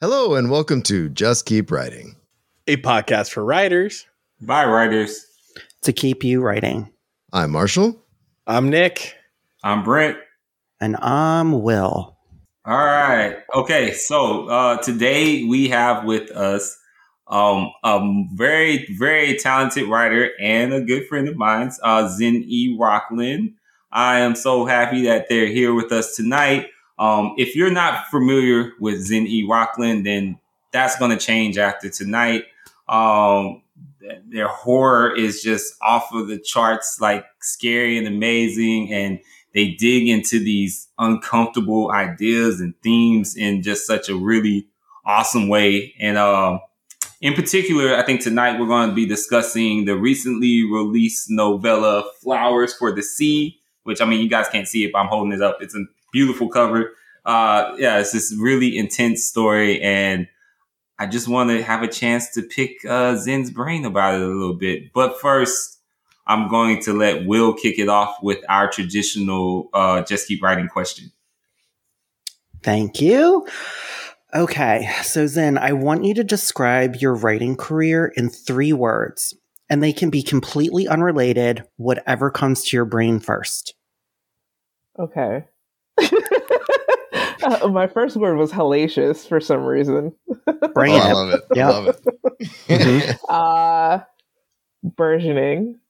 Hello, and welcome to Just Keep Writing, a podcast for writers by writers to keep you writing. I'm Marshall. I'm Nick. I'm Brent. And I'm Will. All right. Okay. So uh, today we have with us um, a very, very talented writer and a good friend of mine, uh, Zen E. Rockland. I am so happy that they're here with us tonight. Um, if you're not familiar with Zen E. Rockland, then that's going to change after tonight. Um, their horror is just off of the charts, like scary and amazing. And they dig into these uncomfortable ideas and themes in just such a really awesome way. And, um, in particular, I think tonight we're going to be discussing the recently released novella Flowers for the Sea, which I mean, you guys can't see it, but I'm holding it up. It's a beautiful cover. Uh, yeah, it's this really intense story, and I just want to have a chance to pick uh, Zin's brain about it a little bit. But first, I'm going to let Will kick it off with our traditional uh, just keep writing question. Thank you. Okay, so Zin, I want you to describe your writing career in three words, and they can be completely unrelated, whatever comes to your brain first. Okay. Uh, my first word was hellacious for some reason. Bring oh, it. I love it. Yep. Love it. mm-hmm. uh, burgeoning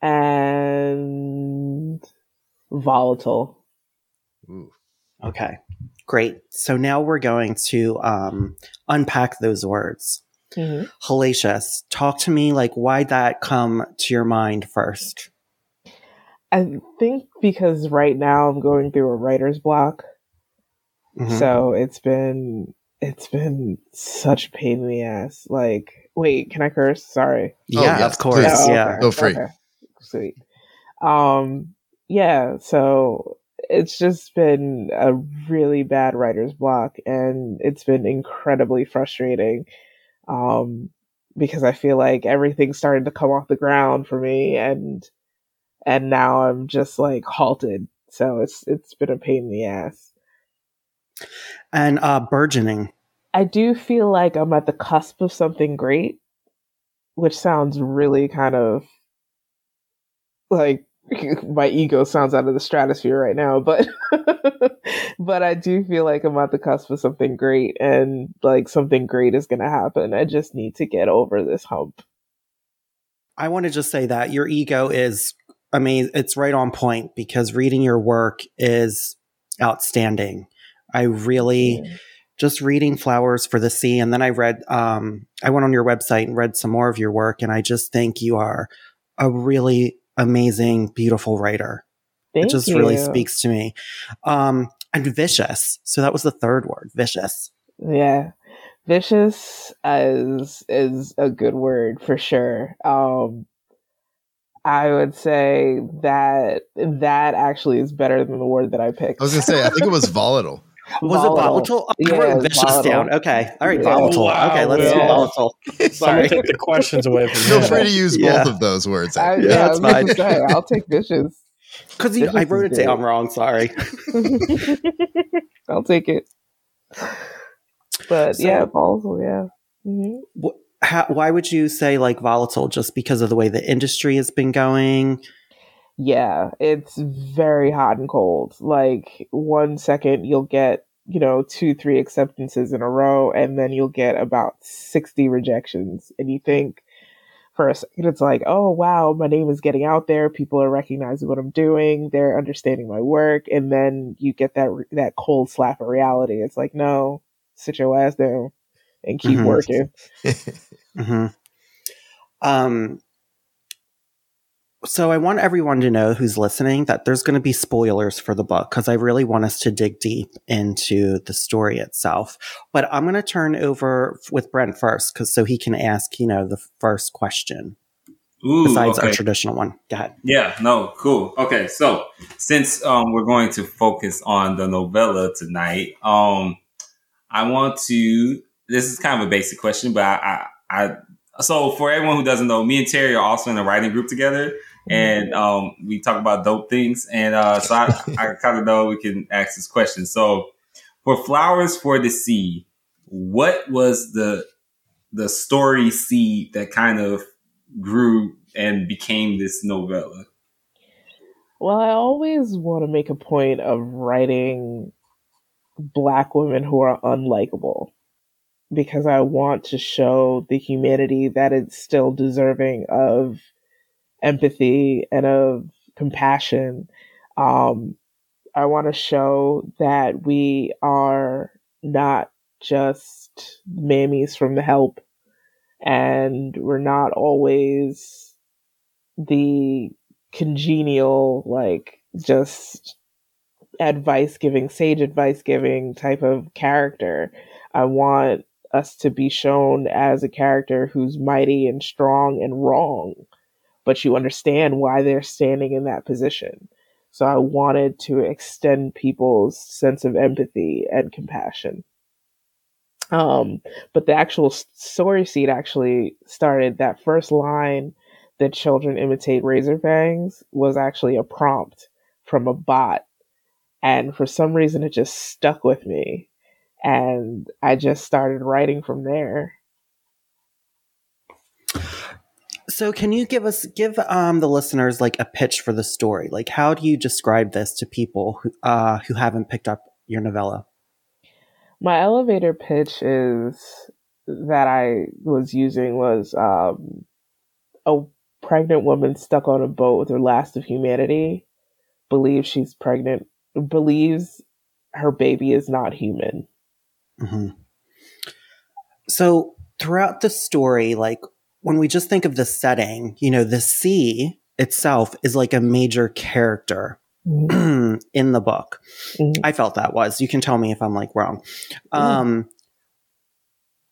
and volatile. Ooh. Okay, great. So now we're going to um, unpack those words. Mm-hmm. Hellacious. Talk to me like why that come to your mind first? I think because right now I'm going through a writer's block. Mm-hmm. So it's been it's been such pain in the ass. Like, wait, can I curse? Sorry. Yeah, oh, yes, of course. Oh, okay. Yeah, go free. Okay. Sweet. Um, yeah. So it's just been a really bad writer's block, and it's been incredibly frustrating. Um, because I feel like everything's starting to come off the ground for me, and and now I'm just like halted. So it's it's been a pain in the ass. And uh burgeoning. I do feel like I'm at the cusp of something great, which sounds really kind of like my ego sounds out of the stratosphere right now, but but I do feel like I'm at the cusp of something great and like something great is going to happen. I just need to get over this hump. I want to just say that your ego is I mean, it's right on point because reading your work is outstanding. I really yeah. just reading Flowers for the Sea, and then I read, um, I went on your website and read some more of your work, and I just think you are a really amazing, beautiful writer. Thank it just you. really speaks to me. Um, and vicious. So that was the third word, vicious. Yeah. Vicious is is a good word for sure. Um I would say that that actually is better than the word that I picked. I was gonna say, I think it was volatile. Was volatile. it volatile? I yeah, wrote vicious volatile. down. Okay. All right, yeah. volatile. Wow. Okay, let's yeah. do volatile. Sorry. take the questions away from Feel free to use both of those words. I, yeah, that's fine. Say, I'll take vicious. Because I wrote it down wrong. Sorry. I'll take it. But so, yeah, volatile. Yeah. Mm-hmm. What, how, why would you say like volatile? Just because of the way the industry has been going? Yeah, it's very hot and cold. Like one second you'll get, you know, two, three acceptances in a row, and then you'll get about 60 rejections. And you think for a second, it's like, oh, wow, my name is getting out there. People are recognizing what I'm doing. They're understanding my work. And then you get that, that cold slap of reality. It's like, no, sit your ass down and keep mm-hmm. working. mm-hmm. Um, so I want everyone to know who's listening that there's going to be spoilers for the book because I really want us to dig deep into the story itself. But I'm going to turn over with Brent first because so he can ask, you know, the first question. Ooh, besides okay. our traditional one. Go ahead. Yeah, no, cool. Okay, so since um, we're going to focus on the novella tonight, um, I want to this is kind of a basic question, but I, I, I, so for everyone who doesn't know, me and Terry are also in a writing group together, and um, we talk about dope things. And uh, so I, I kind of know we can ask this question. So for flowers for the sea, what was the the story seed that kind of grew and became this novella? Well, I always want to make a point of writing black women who are unlikable because I want to show the humanity that it's still deserving of empathy and of compassion. Um, I want to show that we are not just mammies from the help and we're not always the congenial, like, just advice giving, sage advice giving type of character. I want us to be shown as a character who's mighty and strong and wrong, but you understand why they're standing in that position. So I wanted to extend people's sense of empathy and compassion. Um, but the actual story seed actually started that first line that children imitate razor bangs was actually a prompt from a bot. And for some reason, it just stuck with me and I just started writing from there. So, can you give us give um, the listeners like a pitch for the story? Like, how do you describe this to people who uh, who haven't picked up your novella? My elevator pitch is that I was using was um, a pregnant woman stuck on a boat with her last of humanity believes she's pregnant, believes her baby is not human Mm-hmm. So throughout the story, like when we just think of the setting, you know, the sea itself is like a major character mm-hmm. in the book. Mm-hmm. I felt that was. You can tell me if I'm like wrong. Um,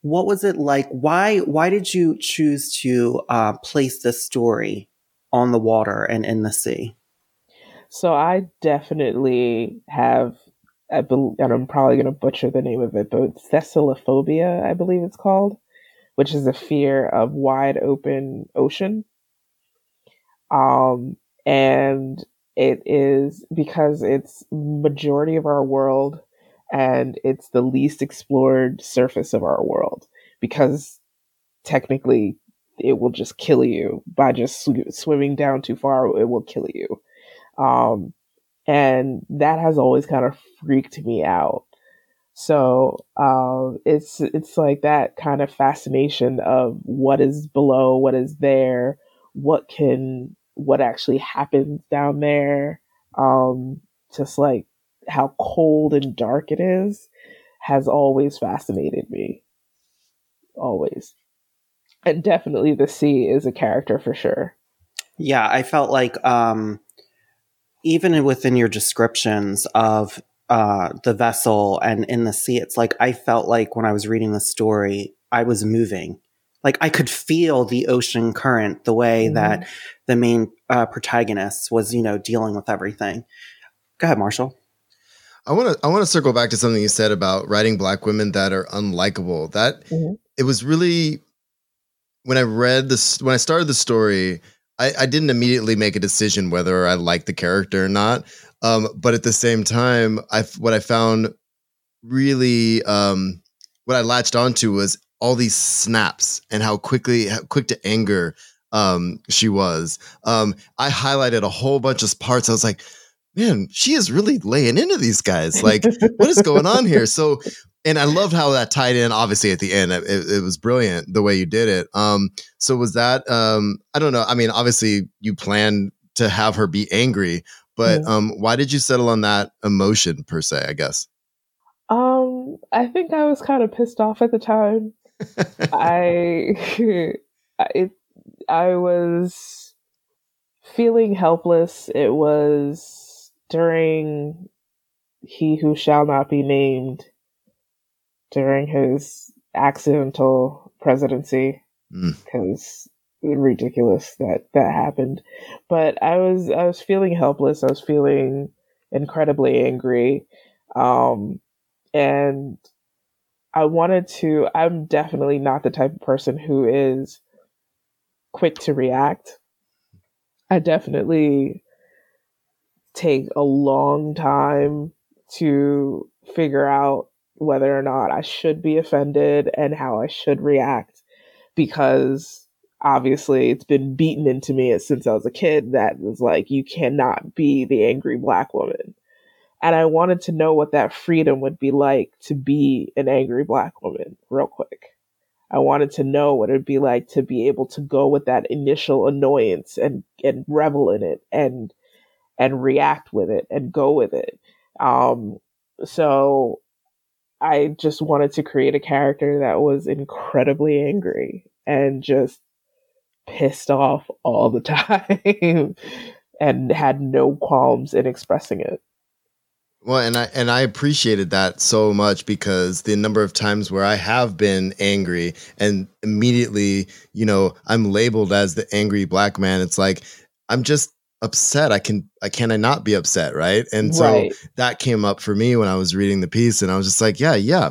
what was it like? Why why did you choose to uh, place this story on the water and in the sea? So I definitely have I believe, and I'm probably going to butcher the name of it, but thessaliophobia, I believe it's called, which is a fear of wide open ocean. Um, and it is because it's majority of our world and it's the least explored surface of our world because technically it will just kill you by just sw- swimming down too far it will kill you um, and that has always kind of freaked me out. So um, it's it's like that kind of fascination of what is below, what is there, what can what actually happens down there. Um, just like how cold and dark it is has always fascinated me. Always. And definitely the sea is a character for sure. Yeah, I felt like um even within your descriptions of uh, the vessel and in the sea, it's like I felt like when I was reading the story, I was moving. Like I could feel the ocean current, the way mm-hmm. that the main uh, protagonist was, you know, dealing with everything. Go ahead, Marshall. I want to I want to circle back to something you said about writing black women that are unlikable. That mm-hmm. it was really when I read this when I started the story, I, I didn't immediately make a decision whether I liked the character or not. Um, but at the same time, I what I found really um, what I latched onto was all these snaps and how quickly how quick to anger um, she was. Um, I highlighted a whole bunch of parts. I was like, man, she is really laying into these guys. Like, what is going on here? So and I loved how that tied in. Obviously, at the end, it, it, was brilliant the way you did it. Um, so was that? Um, I don't know. I mean, obviously, you planned to have her be angry, but um, why did you settle on that emotion per se? I guess. Um, I think I was kind of pissed off at the time. I, I, I was feeling helpless. It was during he who shall not be named during his accidental presidency because mm. Ridiculous that that happened. But I was I was feeling helpless. I was feeling incredibly angry, um, and I wanted to. I'm definitely not the type of person who is quick to react. I definitely take a long time to figure out whether or not I should be offended and how I should react because obviously it's been beaten into me since I was a kid that was like, you cannot be the angry black woman. And I wanted to know what that freedom would be like to be an angry black woman real quick. I wanted to know what it'd be like to be able to go with that initial annoyance and, and revel in it and, and react with it and go with it. Um, so I just wanted to create a character that was incredibly angry and just pissed off all the time and had no qualms in expressing it. Well, and I and I appreciated that so much because the number of times where I have been angry and immediately, you know, I'm labeled as the angry black man. It's like I'm just upset. I can I can I not be upset, right? And so right. that came up for me when I was reading the piece and I was just like, yeah, yeah.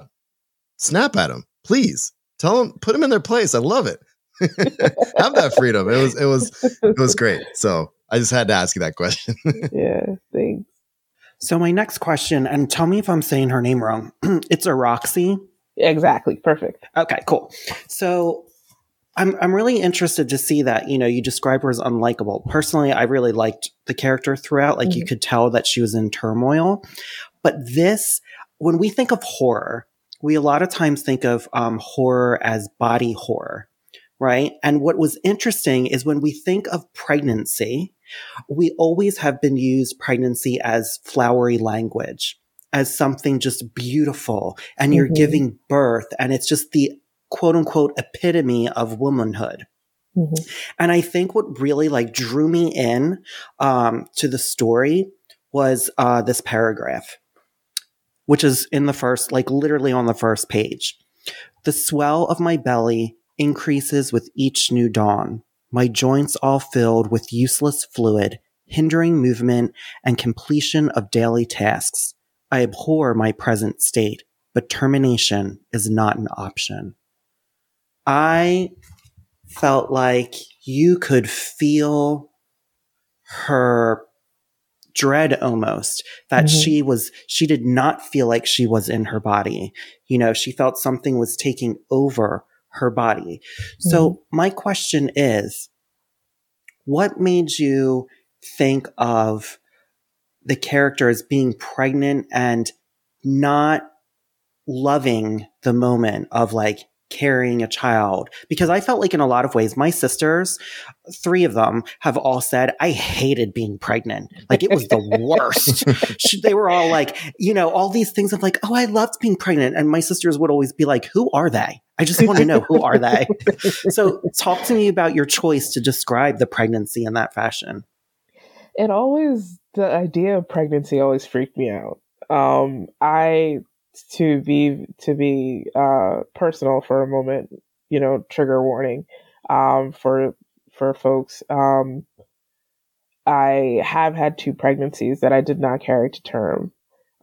Snap at them. Please. Tell them put them in their place. I love it. have that freedom. It was it was it was great. So I just had to ask you that question. yeah, thanks. So my next question, and tell me if I'm saying her name wrong. it's Aroxy. Exactly. Perfect. Okay, cool. So I'm I'm really interested to see that, you know, you describe her as unlikable. Personally, I really liked the character throughout. Like mm-hmm. you could tell that she was in turmoil. But this, when we think of horror, we a lot of times think of um, horror as body horror, right? And what was interesting is when we think of pregnancy, we always have been used pregnancy as flowery language, as something just beautiful, and you're mm-hmm. giving birth, and it's just the quote unquote epitome of womanhood. Mm-hmm. And I think what really like drew me in um, to the story was uh, this paragraph, which is in the first, like literally on the first page. The swell of my belly increases with each new dawn my joints all filled with useless fluid, hindering movement and completion of daily tasks. I abhor my present state, but termination is not an option. I felt like you could feel her dread almost that mm-hmm. she was she did not feel like she was in her body you know she felt something was taking over her body. Mm-hmm. So my question is, what made you think of the character as being pregnant and not loving the moment of like carrying a child because I felt like in a lot of ways, my sisters, three of them have all said, I hated being pregnant. Like it was the worst. they were all like, you know, all these things of like, oh, I loved being pregnant. And my sisters would always be like, who are they? I just want to know who are they? so talk to me about your choice to describe the pregnancy in that fashion. It always, the idea of pregnancy always freaked me out. Um, I to be to be uh, personal for a moment, you know, trigger warning um, for for folks. Um, I have had two pregnancies that I did not carry to term,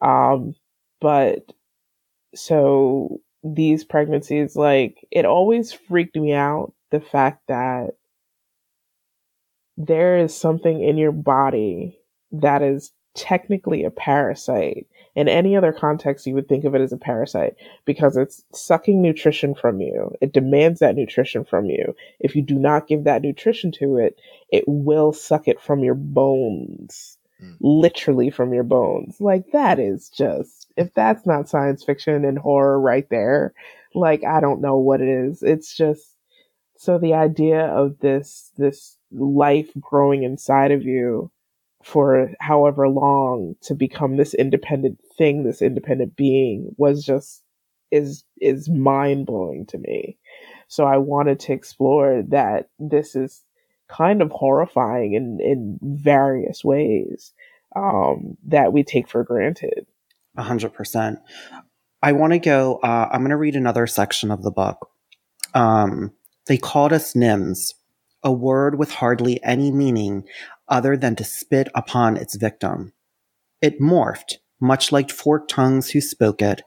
um, but so these pregnancies, like it always freaked me out the fact that there is something in your body that is technically a parasite. In any other context, you would think of it as a parasite because it's sucking nutrition from you. It demands that nutrition from you. If you do not give that nutrition to it, it will suck it from your bones. Mm. Literally from your bones. Like that is just, if that's not science fiction and horror right there, like I don't know what it is. It's just, so the idea of this, this life growing inside of you for however long to become this independent thing, this independent being was just is is mind blowing to me. So I wanted to explore that this is kind of horrifying in in various ways um, that we take for granted. A hundred percent. I want to go. Uh, I'm going to read another section of the book. Um, they called us Nims, a word with hardly any meaning other than to spit upon its victim. It morphed, much like forked tongues who spoke it,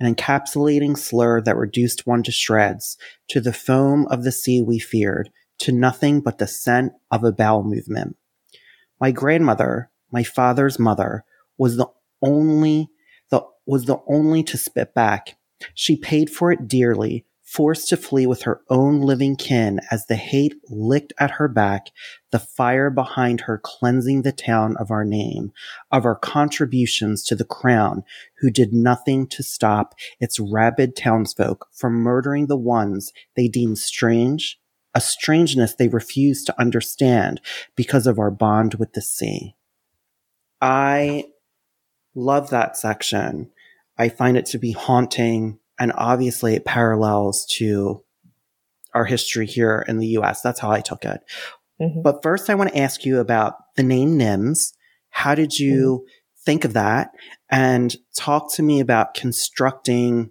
an encapsulating slur that reduced one to shreds, to the foam of the sea we feared, to nothing but the scent of a bowel movement. My grandmother, my father's mother, was the only the, was the only to spit back. She paid for it dearly, forced to flee with her own living kin as the hate licked at her back, the fire behind her cleansing the town of our name, of our contributions to the crown, who did nothing to stop its rabid townsfolk from murdering the ones they deemed strange, a strangeness they refused to understand because of our bond with the sea. I love that section. I find it to be haunting and obviously it parallels to our history here in the US. That's how I took it. Mm-hmm. But first, I want to ask you about the name NIMS. How did you mm-hmm. think of that? And talk to me about constructing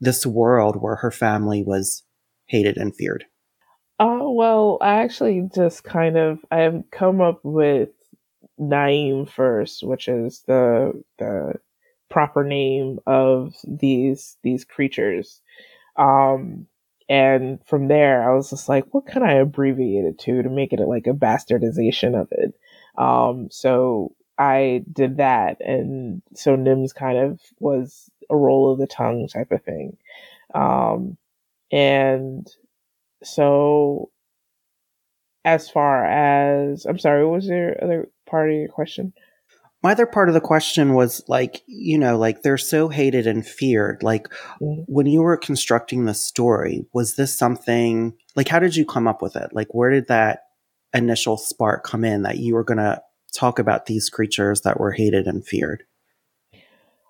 this world where her family was hated and feared. Oh, uh, well, I actually just kind of, I have come up with Naim first, which is the, the proper name of these these creatures. Um, and from there, I was just like, what can I abbreviate it to to make it like a bastardization of it? Um, so I did that, and so Nims kind of was a roll of the tongue type of thing. Um, and so as far as I'm sorry, what was there other part of your question? my other part of the question was like you know like they're so hated and feared like mm-hmm. when you were constructing the story was this something like how did you come up with it like where did that initial spark come in that you were going to talk about these creatures that were hated and feared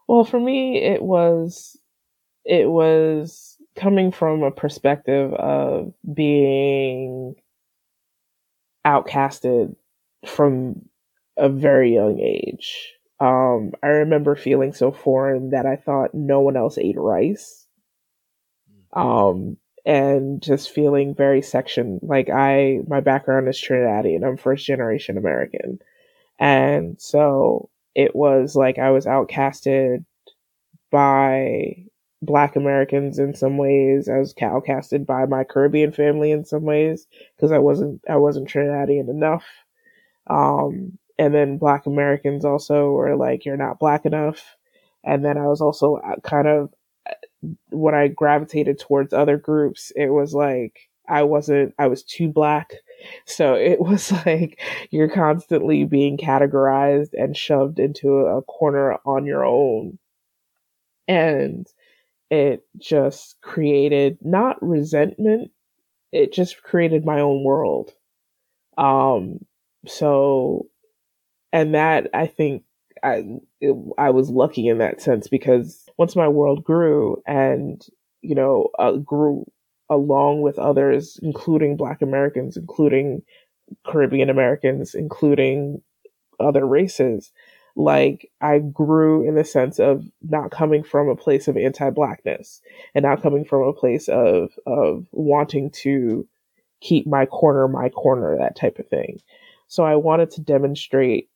well for me it was it was coming from a perspective of being outcasted from a very young age. Um, I remember feeling so foreign that I thought no one else ate rice. Um, and just feeling very section like I my background is Trinidadian. I'm first generation American. And so it was like I was outcasted by black Americans in some ways. I was outcasted by my Caribbean family in some ways because I wasn't I wasn't Trinidadian enough. Um, and then black Americans also were like, you're not black enough. And then I was also uh, kind of, uh, when I gravitated towards other groups, it was like, I wasn't, I was too black. So it was like you're constantly being categorized and shoved into a corner on your own. And it just created not resentment, it just created my own world. Um, so and that I think I it, I was lucky in that sense because once my world grew and you know uh, grew along with others, including Black Americans, including Caribbean Americans, including other races. Like I grew in the sense of not coming from a place of anti-blackness and not coming from a place of of wanting to keep my corner my corner that type of thing. So I wanted to demonstrate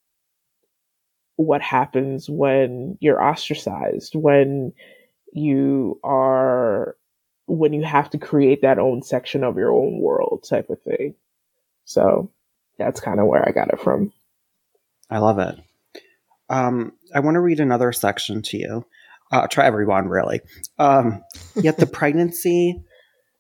what happens when you're ostracized, when you are, when you have to create that own section of your own world type of thing. So that's kind of where I got it from. I love it. Um, I want to read another section to you. Uh, try everyone, really. Um, yet the pregnancy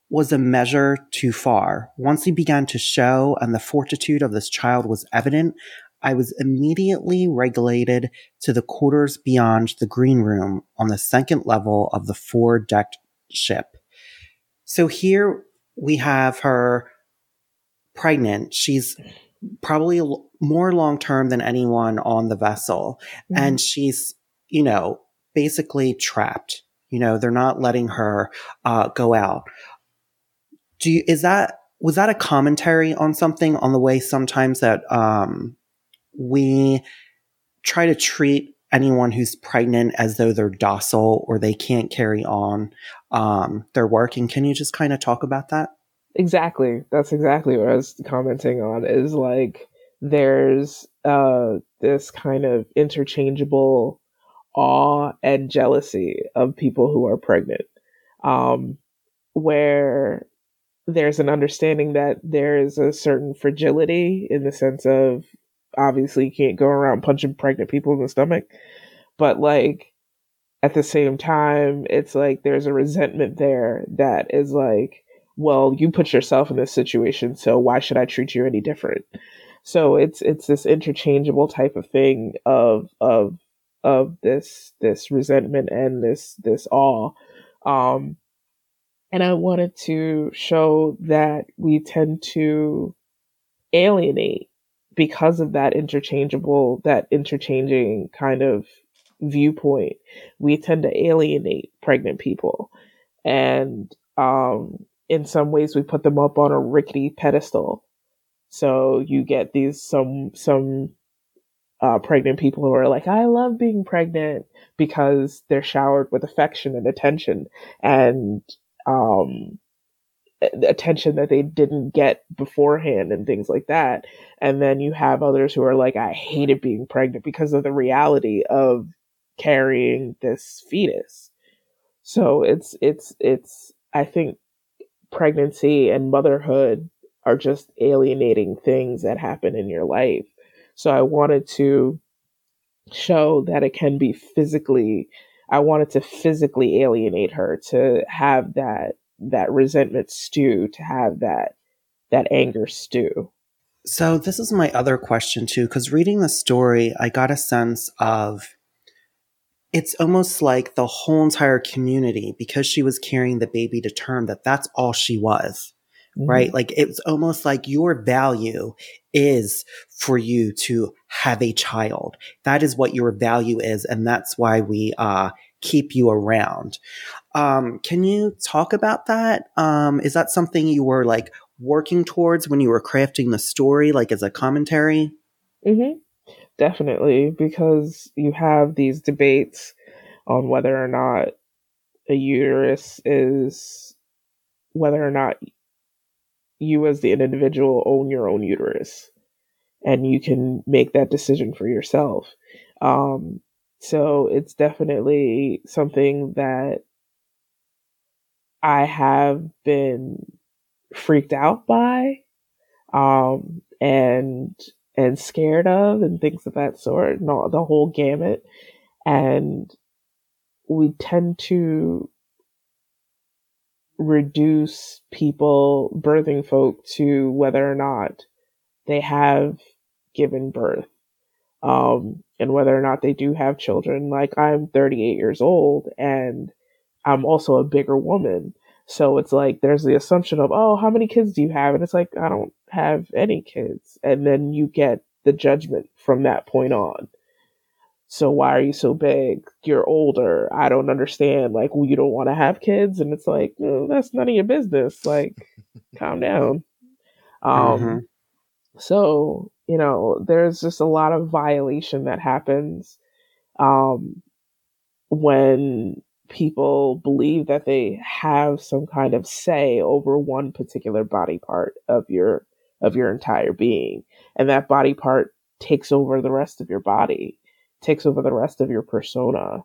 was a measure too far. Once he began to show and the fortitude of this child was evident, I was immediately regulated to the quarters beyond the green room on the second level of the four decked ship. So here we have her pregnant. She's probably more long term than anyone on the vessel. Mm-hmm. And she's, you know, basically trapped. You know, they're not letting her uh, go out. Do you, is that, was that a commentary on something on the way sometimes that um, we try to treat anyone who's pregnant as though they're docile or they can't carry on um, their work. And can you just kind of talk about that? Exactly. That's exactly what I was commenting on is like there's uh, this kind of interchangeable awe and jealousy of people who are pregnant, um, where there's an understanding that there is a certain fragility in the sense of obviously you can't go around punching pregnant people in the stomach, but like at the same time, it's like there's a resentment there that is like, well, you put yourself in this situation, so why should I treat you any different? So it's it's this interchangeable type of thing of of of this this resentment and this this awe. Um, and I wanted to show that we tend to alienate because of that interchangeable, that interchanging kind of viewpoint. We tend to alienate pregnant people. And um, in some ways, we put them up on a rickety pedestal. So you get these some some uh, pregnant people who are like, I love being pregnant because they're showered with affection and attention and um, attention that they didn't get beforehand and things like that. And then you have others who are like, I hated being pregnant because of the reality of carrying this fetus. So it's, it's, it's, I think pregnancy and motherhood are just alienating things that happen in your life. So I wanted to show that it can be physically, I wanted to physically alienate her, to have that that resentment stew, to have that that anger stew. So this is my other question too, because reading the story, I got a sense of it's almost like the whole entire community, because she was carrying the baby to term, that that's all she was. Mm-hmm. Right? Like it's almost like your value is for you to have a child. That is what your value is. And that's why we, uh, keep you around. Um, can you talk about that? Um, is that something you were like working towards when you were crafting the story, like as a commentary? Mm-hmm. Definitely, because you have these debates on whether or not a uterus is whether or not you as the individual own your own uterus and you can make that decision for yourself. Um, so it's definitely something that I have been freaked out by, um, and and scared of, and things of that sort, not the whole gamut. And we tend to reduce people, birthing folk, to whether or not they have given birth um, and whether or not they do have children. Like I'm 38 years old and I'm also a bigger woman. So it's like there's the assumption of, oh, how many kids do you have? And it's like, I don't have any kids. And then you get the judgment from that point on. So why are you so big? You're older. I don't understand. Like, well, you don't want to have kids, and it's like that's none of your business. Like, calm down. Um, mm-hmm. so you know, there's just a lot of violation that happens um, when people believe that they have some kind of say over one particular body part of your of your entire being and that body part takes over the rest of your body takes over the rest of your persona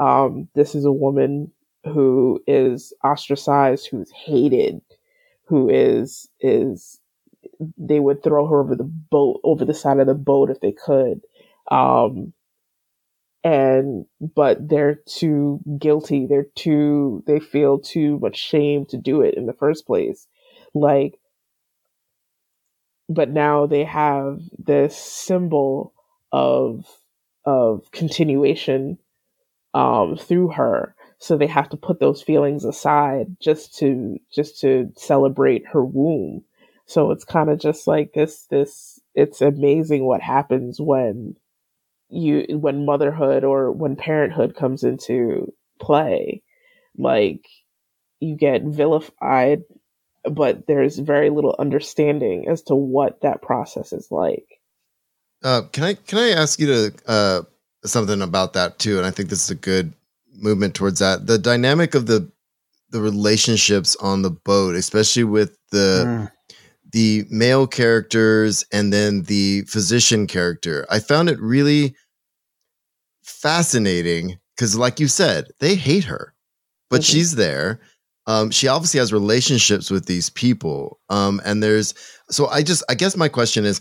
um, this is a woman who is ostracized who's hated who is is they would throw her over the boat, over the side of the boat if they could. Um, and, but they're too guilty. They're too, they feel too much shame to do it in the first place. Like, but now they have this symbol of, of continuation, um, through her. So they have to put those feelings aside just to, just to celebrate her womb so it's kind of just like this, this, it's amazing what happens when you, when motherhood or when parenthood comes into play. Like, you get vilified, but there's very little understanding as to what that process is like. Uh, can I can I ask you to uh, something about that too? And I think this is a good movement towards that. The dynamic of the the relationships on the boat, especially with the mm the male characters and then the physician character. I found it really fascinating because, like you said, they hate her, but mm-hmm. she's there. Um, she obviously has relationships with these people. Um, and there's so I just I guess my question is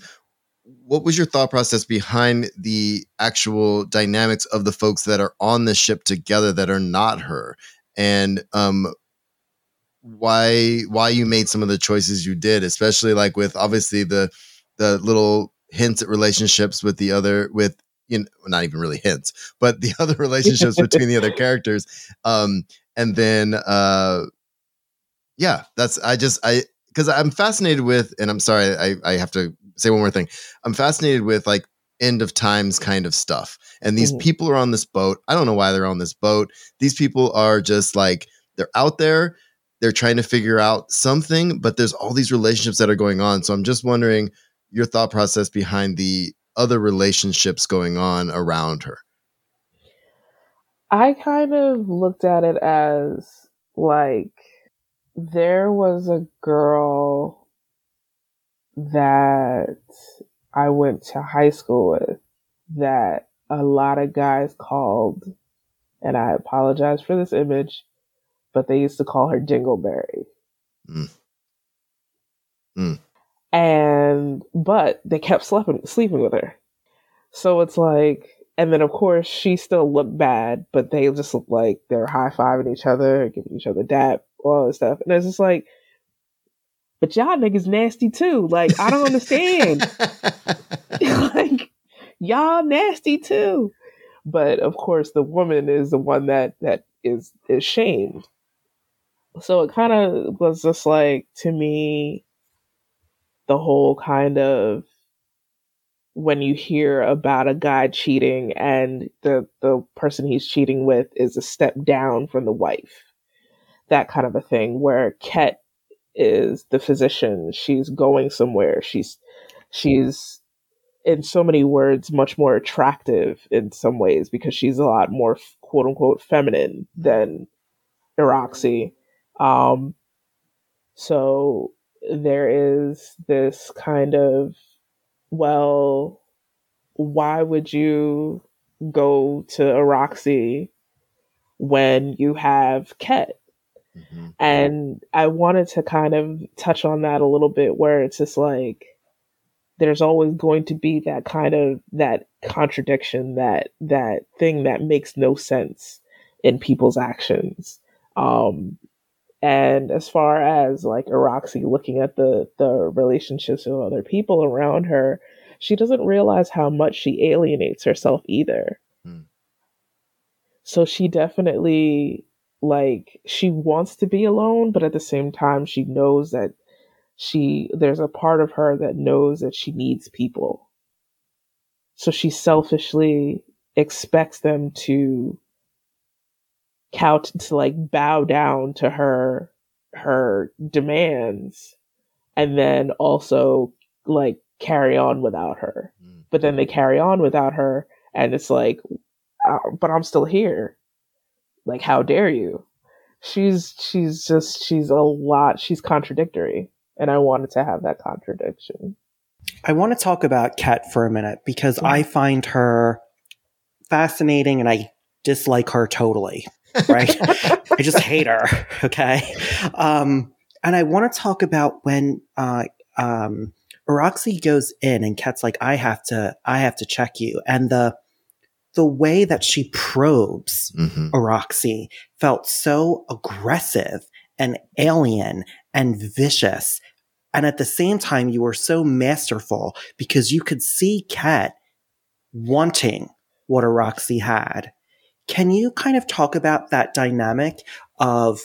what was your thought process behind the actual dynamics of the folks that are on the ship together that are not her and um why why you made some of the choices you did especially like with obviously the the little hints at relationships with the other with you know not even really hints but the other relationships between the other characters um and then uh yeah that's i just i because i'm fascinated with and i'm sorry i i have to say one more thing i'm fascinated with like end of times kind of stuff and these mm-hmm. people are on this boat i don't know why they're on this boat these people are just like they're out there they're trying to figure out something but there's all these relationships that are going on. So i'm just wondering your thought process behind the other relationships going on around her. I kind of looked at it as like there was a girl that I went to high school with that a lot of guys called, and I apologize for this image, but they used to call her Jingleberry. Mm. Mm. And, but they kept sleeping, sleeping with her. So it's like, and then of course she still looked bad, but they just look like they're high fiving each other, giving each other dap, all this stuff. And it's just like, but y'all niggas nasty too. Like, I don't understand. like, y'all nasty too. But of course, the woman is the one that that is is shamed. So it kind of was just like to me, the whole kind of when you hear about a guy cheating and the the person he's cheating with is a step down from the wife that kind of a thing where Ket is the physician. She's going somewhere. She's she's in so many words much more attractive in some ways because she's a lot more quote unquote feminine than Iraxi. Um, so there is this kind of well, why would you go to Iraxi when you have Ket? Mm-hmm. And I wanted to kind of touch on that a little bit where it's just like there's always going to be that kind of that contradiction, that that thing that makes no sense in people's actions. Um and as far as like Iraxi looking at the the relationships with other people around her, she doesn't realize how much she alienates herself either. Mm. So she definitely like she wants to be alone but at the same time she knows that she there's a part of her that knows that she needs people so she selfishly expects them to count to like bow down to her her demands and then also like carry on without her. Mm. but then they carry on without her and it's like uh, but i'm still here. Like how dare you? She's she's just she's a lot she's contradictory and i wanted to have that contradiction. I want to talk about ket for a minute because i find her fascinating and i dislike her totally right i just hate her okay um and i want to talk about when uh um Iraxi goes in and Kat's like, I have to, I have to check you. And the, the way that she probes mm-hmm. Iraxi felt so aggressive and alien and vicious. And at the same time, you were so masterful because you could see Kat wanting what Iraxi had. Can you kind of talk about that dynamic of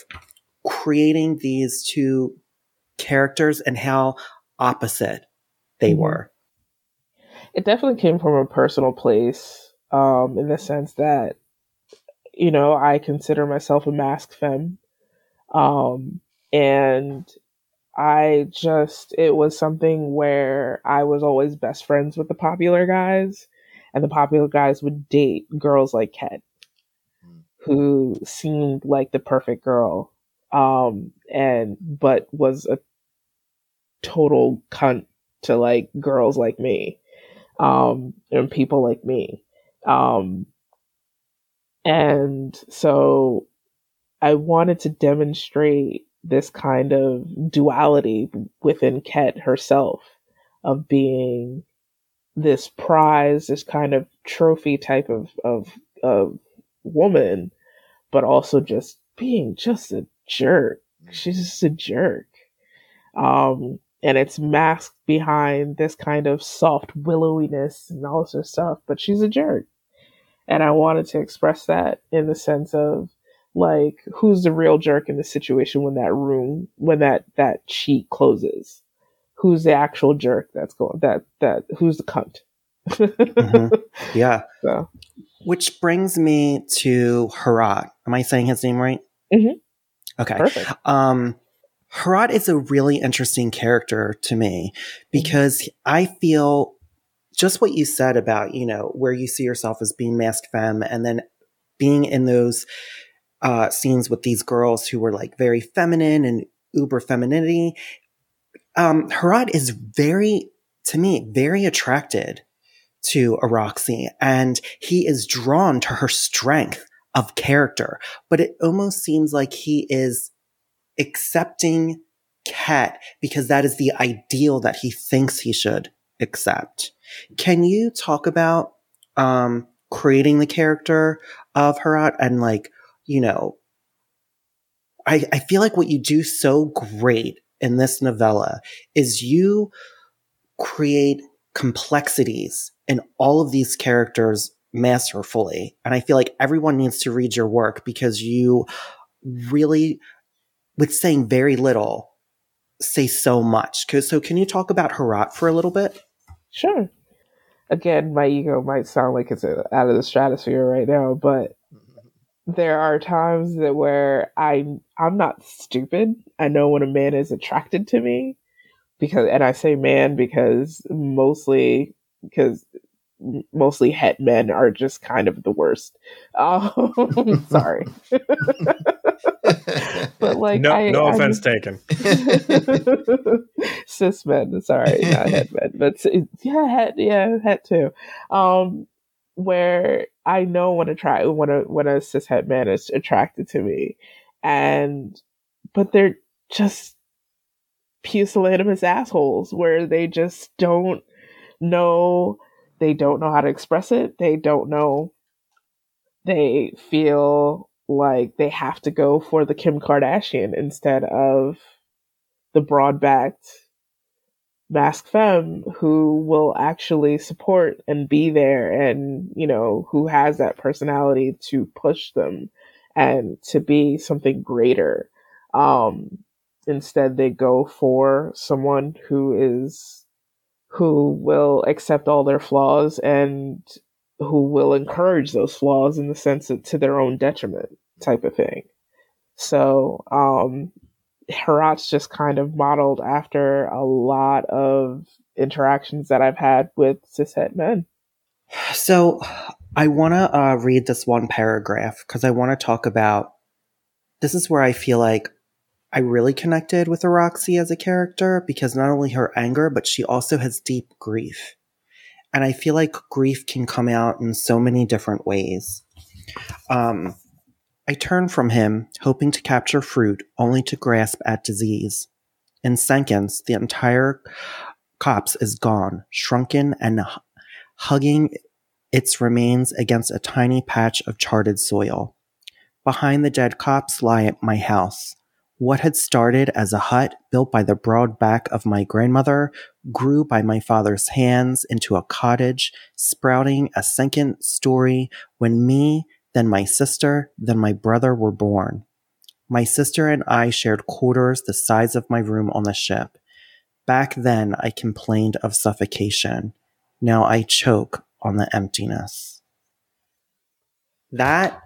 creating these two characters and how opposite they mm-hmm. were? It definitely came from a personal place um, in the sense that, you know, I consider myself a masc femme. Um, and I just, it was something where I was always best friends with the popular guys, and the popular guys would date girls like hmm. Who seemed like the perfect girl, um, and, but was a total cunt to like girls like me, um, and people like me. Um, and so I wanted to demonstrate this kind of duality within Ket herself of being this prize, this kind of trophy type of of, of woman, but also just being just a jerk. She's just a jerk. Um, and it's masked behind this kind of soft willowiness and all this stuff, but she's a jerk. And I wanted to express that in the sense of like who's the real jerk in the situation when that room when that that sheet closes who's the actual jerk that's going that that who's the cunt mm-hmm. yeah so. Which brings me to Herat. am i saying his name right mm-hmm. okay Perfect. um Herat is a really interesting character to me because I feel just what you said about, you know, where you see yourself as being masc femme and then being in those uh, scenes with these girls who were like very feminine and uber femininity. Um, Herat is very, to me, very attracted to Iraxi and he is drawn to her strength of character, but it almost seems like he is accepting Ket because that is the ideal that he thinks he should accept. Can you talk about um, creating the character of Herat and like you know, I, I feel like what you do so great in this novella is you create complexities in all of these characters masterfully. And I feel like everyone needs to read your work because you really, with saying very little, say so much. So, can you talk about Herat for a little bit? Sure. Again, my ego might sound like it's out of the stratosphere right now, but mm-hmm. there are times that where I I'm not stupid. I know when a man is attracted to me because and I say man because mostly because mostly het men are just kind of the worst. Um, sorry. but like no, I, no I, offense taken. Cis men, sorry, not het men, but yeah, het, yeah, het too. Um, where I know when a try when a when a cishet man is attracted to me, and but they're just pusillanimous assholes where they just don't know they don't know how to express it. They don't know. They feel like they have to go for the kim kardashian instead of the broad backed masc femme who will actually support and be there and you know who has that personality to push them and to be something greater. Um instead they go for someone who is who will accept all their flaws and who will encourage those flaws in the sense that to their own detriment type of thing so um Herat's just kind of modeled after a lot of interactions that I've had with cishet men. So I want to uh, read this one paragraph because I want to talk about this is where I feel like I really connected with Iraxi as a character because not only her anger, but she also has deep grief. And I feel like grief can come out in so many different ways. Um, I turn from him, hoping to capture fruit, only to grasp at disease. In seconds, the entire copse is gone, shrunken and hugging its remains against a tiny patch of charted soil. Behind the dead copse lie my house. What had started as a hut built by the broad back of my grandmother grew by my father's hands into a cottage, sprouting a second story when me then my sister, then my brother were born. My sister and I shared quarters the size of my room on the ship. Back then, I complained of suffocation. Now I choke on the emptiness. That,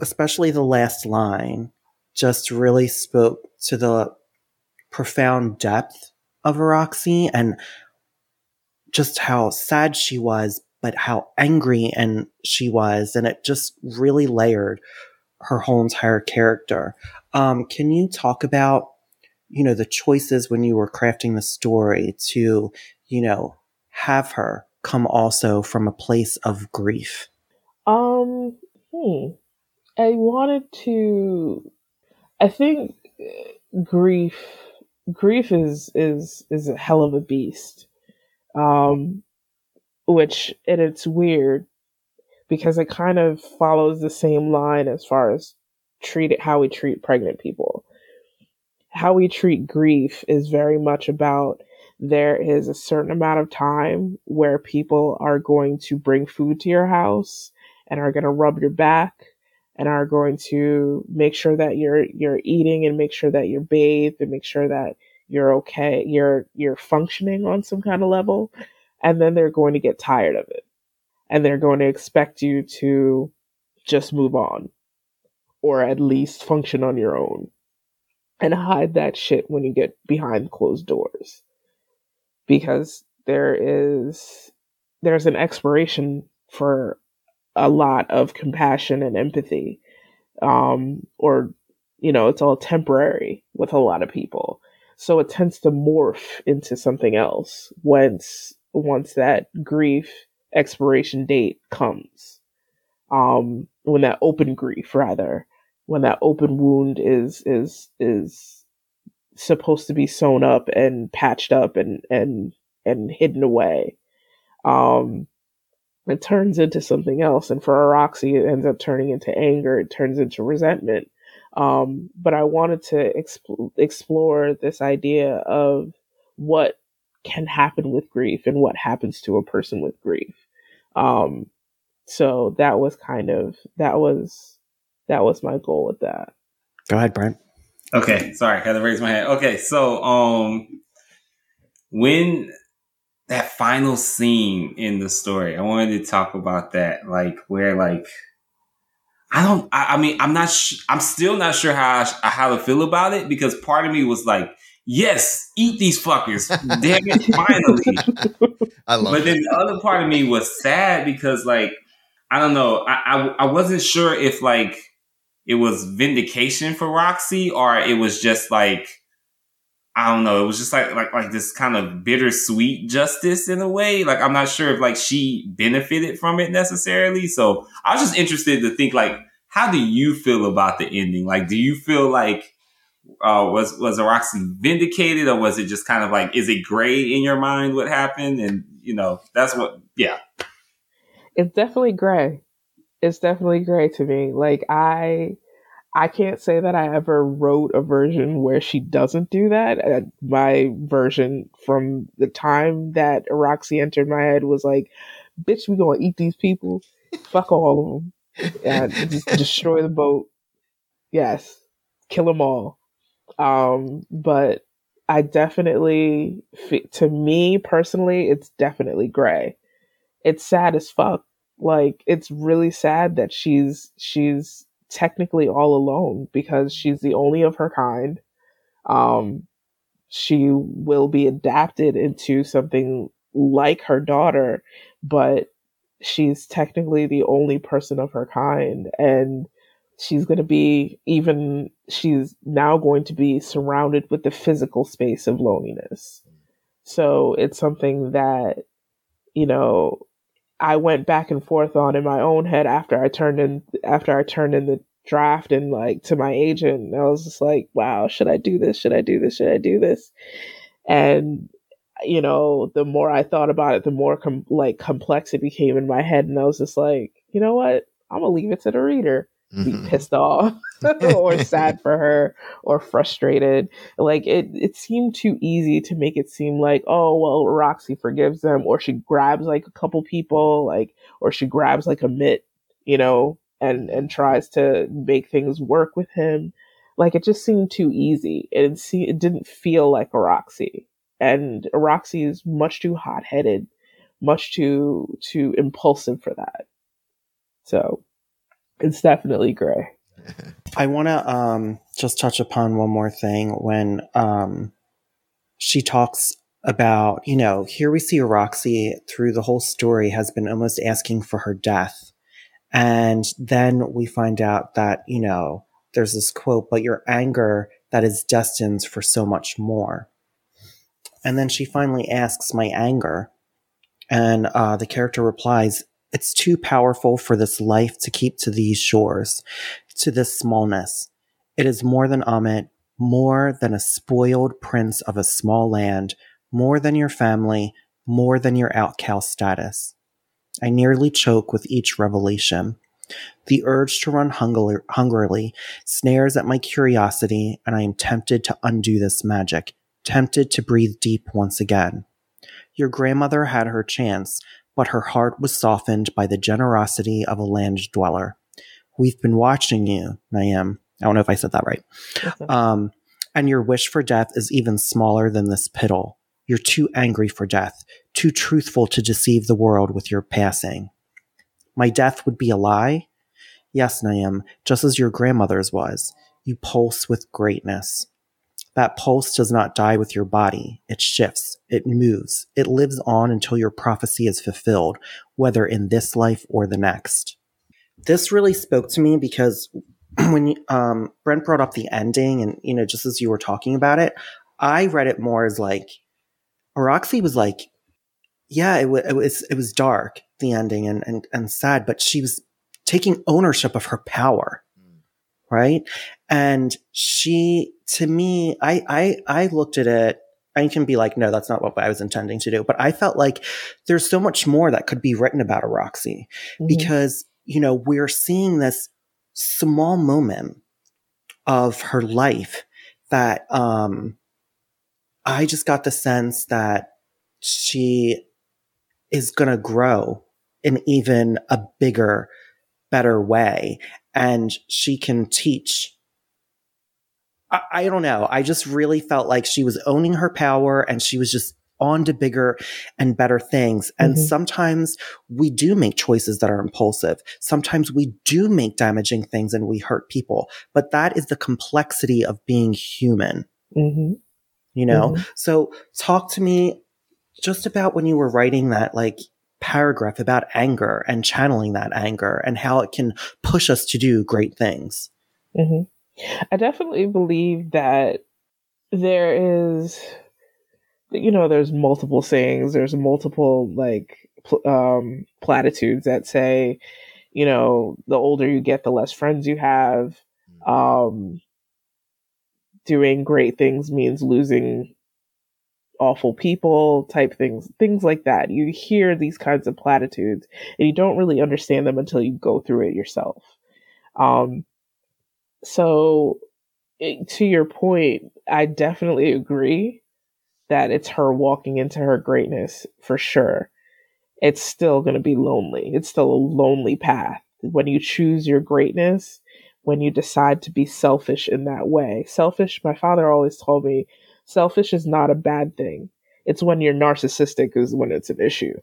especially the last line, just really spoke to the profound depth of Iraxi and just how sad she was, but how angry and she was, and it just really layered her whole entire character. Um, can you talk about, you know, the choices when you were crafting the story to, you know, have her come also from a place of grief? Um, hmm. I wanted to. I think uh, grief, grief is is is a hell of a beast. Um, which and it's weird because it kind of follows the same line as far as treat it how we treat pregnant people. How we treat grief is very much about there is a certain amount of time where people are going to bring food to your house and are going to rub your back and are going to make sure that you're you're eating and make sure that you're bathed and make sure that you're okay you're you're functioning on some kind of level. And then they're going to get tired of it. And they're going to expect you to just move on or at least function on your own and hide that shit when you get behind closed doors. Because there is there's an expiration for a lot of compassion and empathy um or you know it's all temporary with a lot of people so it tends to morph into something else once once that grief expiration date comes. Um, when that open grief, rather, when that open wound is is is supposed to be sewn up and patched up and and and hidden away. Um, it turns into something else, and for Iraxi, it ends up turning into anger. It turns into resentment. Um, but I wanted to exp- explore this idea of what can happen with grief and what happens to a person with grief. Um, so that was kind of that was that was my goal with that. Go ahead, Brent. Okay, sorry, I had to raise my hand. Okay, so um, when that final scene in the story, I wanted to talk about that, like where like I don't. I, I mean, I'm not. Sh- I'm still not sure how I, how to feel about it because part of me was like, yes, eat these fuckers. Damn it, finally. I love But it. then the other part of me was sad because like I don't know, I, I I wasn't sure if like it was vindication for Roxy or it was just like I don't know, it was just like like like this kind of bittersweet justice in a way. Like I'm not sure if like she benefited from it necessarily. So I was just interested to think like how do you feel about the ending? Like do you feel like uh, was was Roxy vindicated, or was it just kind of like is it gray in your mind what happened? And you know that's what, yeah. It's definitely gray. It's definitely gray to me. Like I, I can't say that I ever wrote a version where she doesn't do that. Uh, my version from the time that Roxy entered my head was like, "Bitch, we gonna eat these people. Fuck all of them, and just destroy the boat. Yes, kill them all." Um, but I definitely, to me personally, it's definitely gray. It's sad as fuck. Like it's really sad that she's she's technically all alone because she's the only of her kind. Um, she will be adapted into something like her daughter, but she's technically the only person of her kind, and she's going to be even she's now going to be surrounded with the physical space of loneliness so it's something that you know i went back and forth on in my own head after i turned in after i turned in the draft and like to my agent i was just like wow should i do this? Should i do this? Should i do this? And you know the more i thought about it the more com- like complex it became in my head and i was just like you know what? I'm gonna leave it to the reader. Be Mhm. pissed off or sad for her or frustrated. Like it, it seemed too easy to make it seem like, oh well, Roxy forgives them, or she grabs like a couple people, like, or she grabs like Amit, you know, and and tries to make things work with him. Like it just seemed too easy. It see, it didn't feel like a Roxy, and Roxy is much too hot headed, much too too impulsive for that. So it's definitely gray. I want to um, just touch upon one more thing when um, she talks about, you know, here we see Roxy through the whole story has been almost asking for her death. And then we find out that, you know, there's this quote, but your anger that is destined for so much more. And then she finally asks my anger. And uh, the character replies, It's too powerful for this life to keep to these shores, to this smallness. It is more than Amit, more than a spoiled prince of a small land, more than your family, more than your outcast status. I nearly choke with each revelation. The urge to run hungrily snares at my curiosity, and I am tempted to undo this magic, tempted to breathe deep once again. Your grandmother had her chance, but her heart was softened by the generosity of a land dweller. We've been watching you, Niam. I don't know if I said that right. Um, and your wish for death is even smaller than this piddle. You're too angry for death, too truthful to deceive the world with your passing. My death would be a lie? Yes, Niam, just as your grandmother's was. You pulse with greatness. That pulse does not die with your body. It shifts. It moves. It lives on until your prophecy is fulfilled, whether in this life or the next. This really spoke to me because when um, Brent brought up the ending, and you know, just as you were talking about it, I read it more as like Roxy was like, yeah, it, w- it was it was dark the ending and, and and sad, but she was taking ownership of her power. Right? And she, to me, I I I looked at it. I can be like, no, that's not what I was intending to do. But I felt like there's so much more that could be written about a Roxy mm-hmm. because, you know, we're seeing this small moment of her life that um, I just got the sense that she is going to grow in even a bigger, better way. And she can teach. I, I, don't know. I just really felt like she was owning her power and she was just on to bigger and better things. And mm-hmm. sometimes we do make choices that are impulsive. Sometimes we do make damaging things and we hurt people. But that is the complexity of being human. Mm-hmm. You know? Mm-hmm. So talk to me just about when you were writing that, like, paragraph about anger and channeling that anger and how it can push us to do great things. Mm-hmm. I definitely believe that there is you know, there's multiple sayings, there's multiple like pl- um, platitudes that say, you know, the older you get, the less friends you have. Mm. Um, doing great things means losing awful people type things things like that you hear these kinds of platitudes and you don't really understand them until you go through it yourself um so it, to your point i definitely agree that it's her walking into her greatness for sure, it's still going to be lonely. It's still a lonely path. When you choose your greatness, when you decide to be selfish in that way. Selfish, my father always told me, selfish is not a bad thing. It's when you're narcissistic is when it's an issue.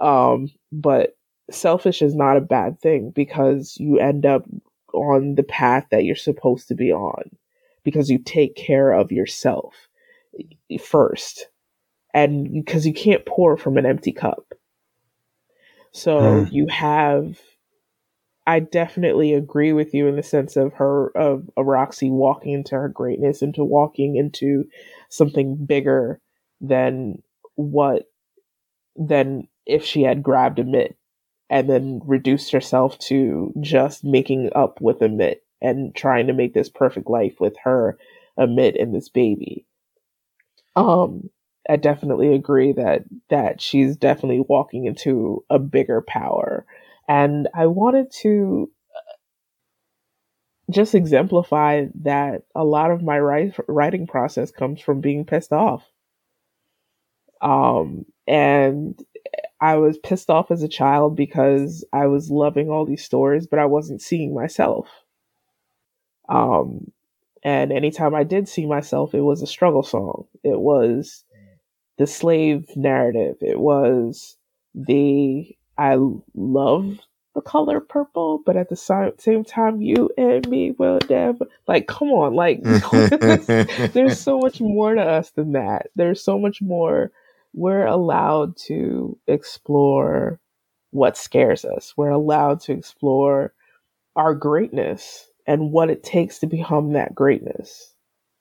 Um, but selfish is not a bad thing because you end up on the path that you're supposed to be on because you take care of yourself first and because you can't pour from an empty cup so mm. you have i definitely agree with you in the sense of her of, of roxy walking into her greatness into walking into something bigger than what than if she had grabbed Amit and then reduced herself to just making up with Amit and trying to make this perfect life with her Amit and this baby. Um, I definitely agree that that she's definitely walking into a bigger power, and I wanted to uh, just exemplify that a lot of my writing process comes from being pissed off. Um, and I was pissed off as a child because I was loving all these stories, but I wasn't seeing myself. Um, and anytime I did see myself, it was a struggle song. It was the slave narrative. It was the I love the color purple, but at the same time, you and me will never. Like, come on, like, there's so much more to us than that. There's so much more. We're allowed to explore what scares us. We're allowed to explore our greatness and what it takes to become that greatness.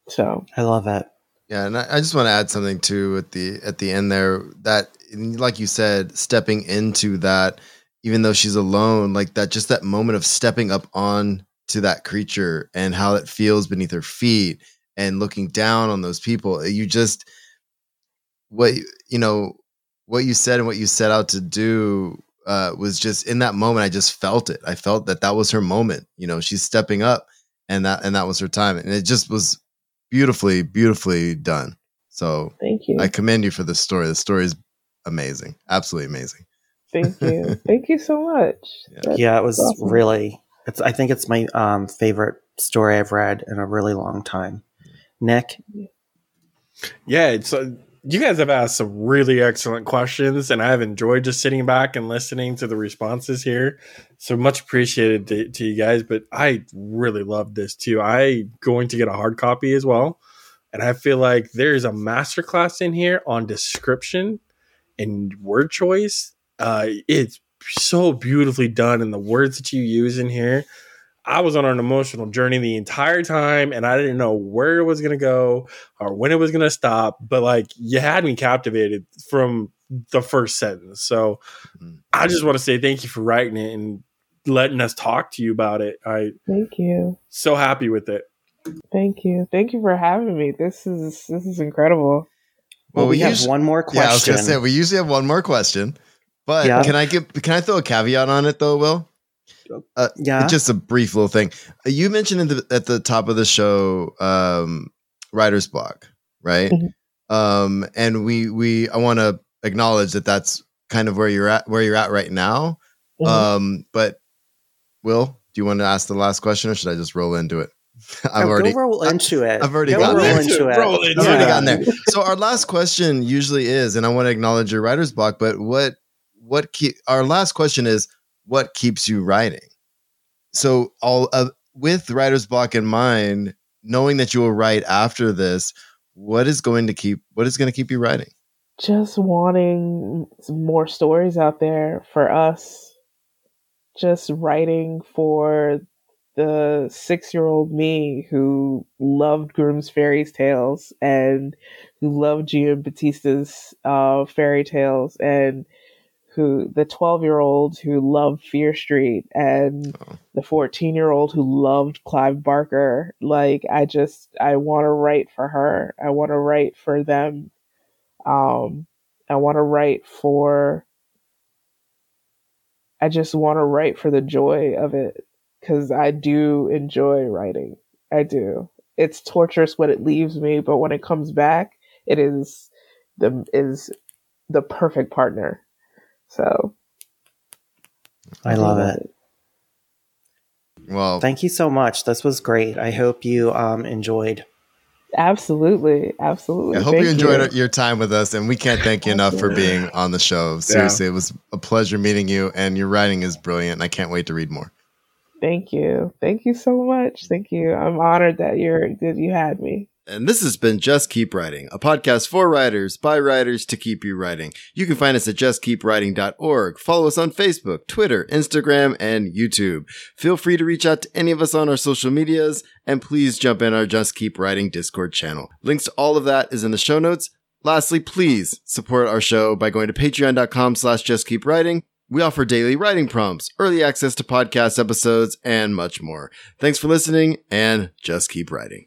So I love that. Yeah, and I, I just want to add something too at the at the end there that like you said, stepping into that, even though she's alone, like that just that moment of stepping up on to that creature and how it feels beneath her feet and looking down on those people. You just what you know what you said and what you set out to do uh, was just in that moment. I just felt it. I felt that that was her moment. You know, she's stepping up, and that and that was her time, and it just was beautifully, beautifully done. So thank you. I commend you for this story. The story is amazing, absolutely amazing. Thank you, thank you so much. Yeah, yeah it was awesome. really. It's. I think it's my um, favorite story I've read in a really long time. Nick. Yeah, it's. Uh, you guys have asked some really excellent questions, and I've enjoyed just sitting back and listening to the responses here. So much appreciated to, to you guys. But I really love this too. I going to get a hard copy as well, and I feel like there's a masterclass in here on description and word choice. Uh, it's so beautifully done, and the words that you use in here I was on an emotional journey the entire time and I didn't know where it was going to go or when it was going to stop. But like you had me captivated from the first sentence. So mm-hmm. I just want to say thank you for writing it and letting us talk to you about it. I thank you. So happy with it. Thank you. Thank you for having me. This is this is incredible. Well, well we, we have one more question. Yeah, I was gonna say we usually have one more question, but yeah. can I give? Can I throw a caveat on it though, Will? Uh, yeah, just a brief little thing. Uh, you mentioned the, at the top of the show, um, writer's block, right? Mm-hmm. Um, and we we I want to acknowledge that that's kind of where you're at, where you're at right now. Mm-hmm. Um, but Will, do you want to ask the last question, or should I just roll into it? I've already roll into it. I've already gotten there. Into it. Roll into I've already gotten there. So our last question usually is, and I want to acknowledge your writer's block, but what what keep our last question is what keeps you writing. So, all uh, with writer's block in mind, knowing that you will write after this, what is going to keep what is going to keep you writing? Just wanting more stories out there for us. Just writing for the six year old me who loved Grimm's fairy tales and who loved Giambattista's uh, fairy tales and who the 12 year old who loved Fear Street and oh. the 14 year old who loved Clive Barker. Like, I just, I want to write for her. I want to write for them. Um, I want to write for, I just want to write for the joy of it because I do enjoy writing. I do. It's torturous when it leaves me, but when it comes back, it is the is the perfect partner so I love it. Well, thank you so much. This was great. I hope you um, enjoyed. Absolutely, absolutely. I hope thank you enjoyed you. your time with us, and we can't thank you enough for being on the show. Seriously, yeah. it was a pleasure meeting you, and your writing is brilliant. And I can't wait to read more. Thank you, thank you so much. Thank you. I'm honored that you're that you had me. And this has been Just Keep Writing, a podcast for writers by writers to keep you writing. You can find us at justkeepwriting.org. Follow us on Facebook, Twitter, Instagram, and YouTube. Feel free to reach out to any of us on our social medias, and please jump in our Just Keep Writing Discord channel. Links to all of that is in the show notes. Lastly, please support our show by going to patreon.com slash justkeepwriting. We offer daily writing prompts, early access to podcast episodes, and much more. Thanks for listening, and just keep writing.